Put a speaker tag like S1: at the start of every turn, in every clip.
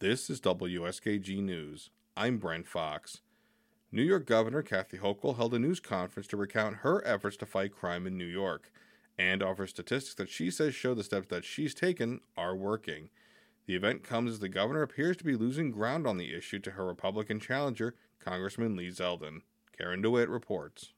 S1: This is WSKG News. I'm Brent Fox. New York Governor Kathy Hochul held a news conference to recount her efforts to fight crime in New York and offer statistics that she says show the steps that she's taken are working. The event comes as the governor appears to be losing ground on the issue to her Republican challenger, Congressman Lee Zeldin. Karen DeWitt reports.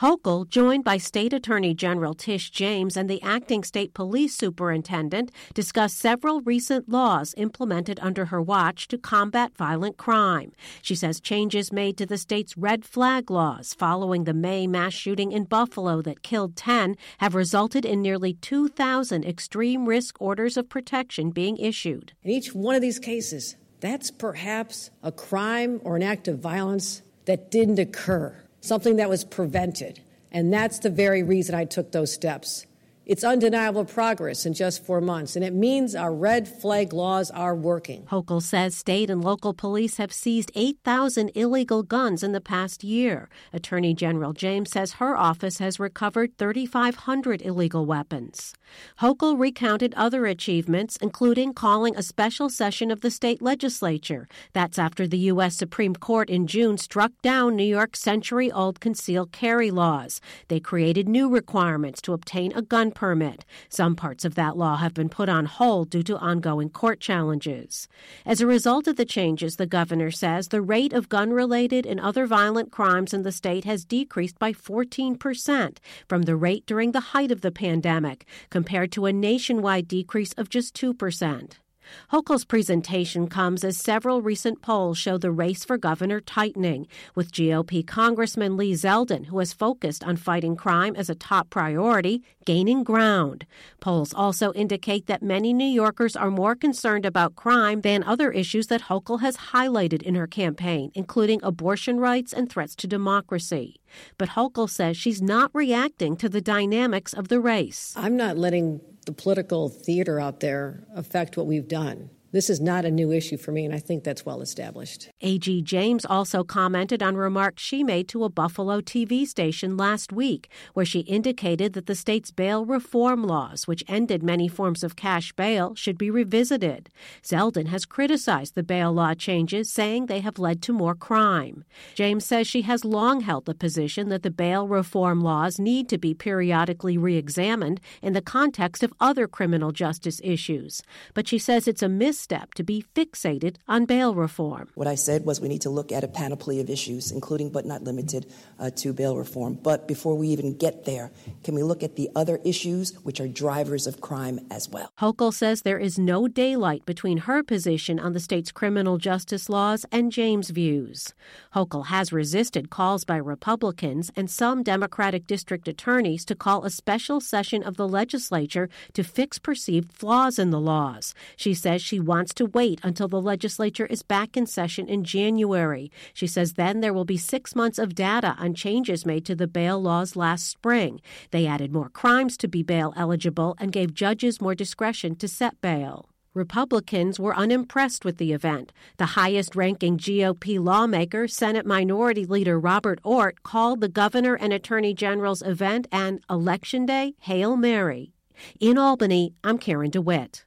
S2: Hochul, joined by State Attorney General Tish James and the acting state police superintendent, discussed several recent laws implemented under her watch to combat violent crime. She says changes made to the state's red flag laws following the May mass shooting in Buffalo that killed 10 have resulted in nearly 2,000 extreme risk orders of protection being issued.
S3: In each one of these cases, that's perhaps a crime or an act of violence that didn't occur something that was prevented. And that's the very reason I took those steps. It's undeniable progress in just four months, and it means our red flag laws are working.
S2: Hochul says state and local police have seized 8,000 illegal guns in the past year. Attorney General James says her office has recovered 3,500 illegal weapons. Hochul recounted other achievements, including calling a special session of the state legislature. That's after the U.S. Supreme Court in June struck down New York's century old concealed carry laws. They created new requirements to obtain a gun permit. Some parts of that law have been put on hold due to ongoing court challenges. As a result of the changes, the governor says the rate of gun related and other violent crimes in the state has decreased by 14% from the rate during the height of the pandemic, compared to a nationwide decrease of just 2%. Hochul's presentation comes as several recent polls show the race for governor tightening, with GOP Congressman Lee Zeldin, who has focused on fighting crime as a top priority, gaining ground. Polls also indicate that many New Yorkers are more concerned about crime than other issues that Hochul has highlighted in her campaign, including abortion rights and threats to democracy. But Hochul says she's not reacting to the dynamics of the race.
S3: I'm not letting the political theater out there affect what we've done. This is not a new issue for me, and I think that's well established.
S2: A.G. James also commented on remarks she made to a Buffalo TV station last week, where she indicated that the state's bail reform laws, which ended many forms of cash bail, should be revisited. Zeldin has criticized the bail law changes, saying they have led to more crime. James says she has long held the position that the bail reform laws need to be periodically re examined in the context of other criminal justice issues. But she says it's a miss step to be fixated on bail reform.
S4: What I said was we need to look at a panoply of issues, including but not limited uh, to bail reform. But before we even get there, can we look at the other issues which are drivers of crime as well?
S2: Hochul says there is no daylight between her position on the state's criminal justice laws and James' views. Hochul has resisted calls by Republicans and some Democratic district attorneys to call a special session of the legislature to fix perceived flaws in the laws. She says she wants to wait until the legislature is back in session in January. She says then there will be six months of data on changes made to the bail laws last spring. They added more crimes to be bail eligible and gave judges more discretion to set bail. Republicans were unimpressed with the event. The highest ranking GOP lawmaker, Senate Minority Leader Robert Ortt, called the governor and attorney general's event an Election Day Hail Mary. In Albany, I'm Karen DeWitt.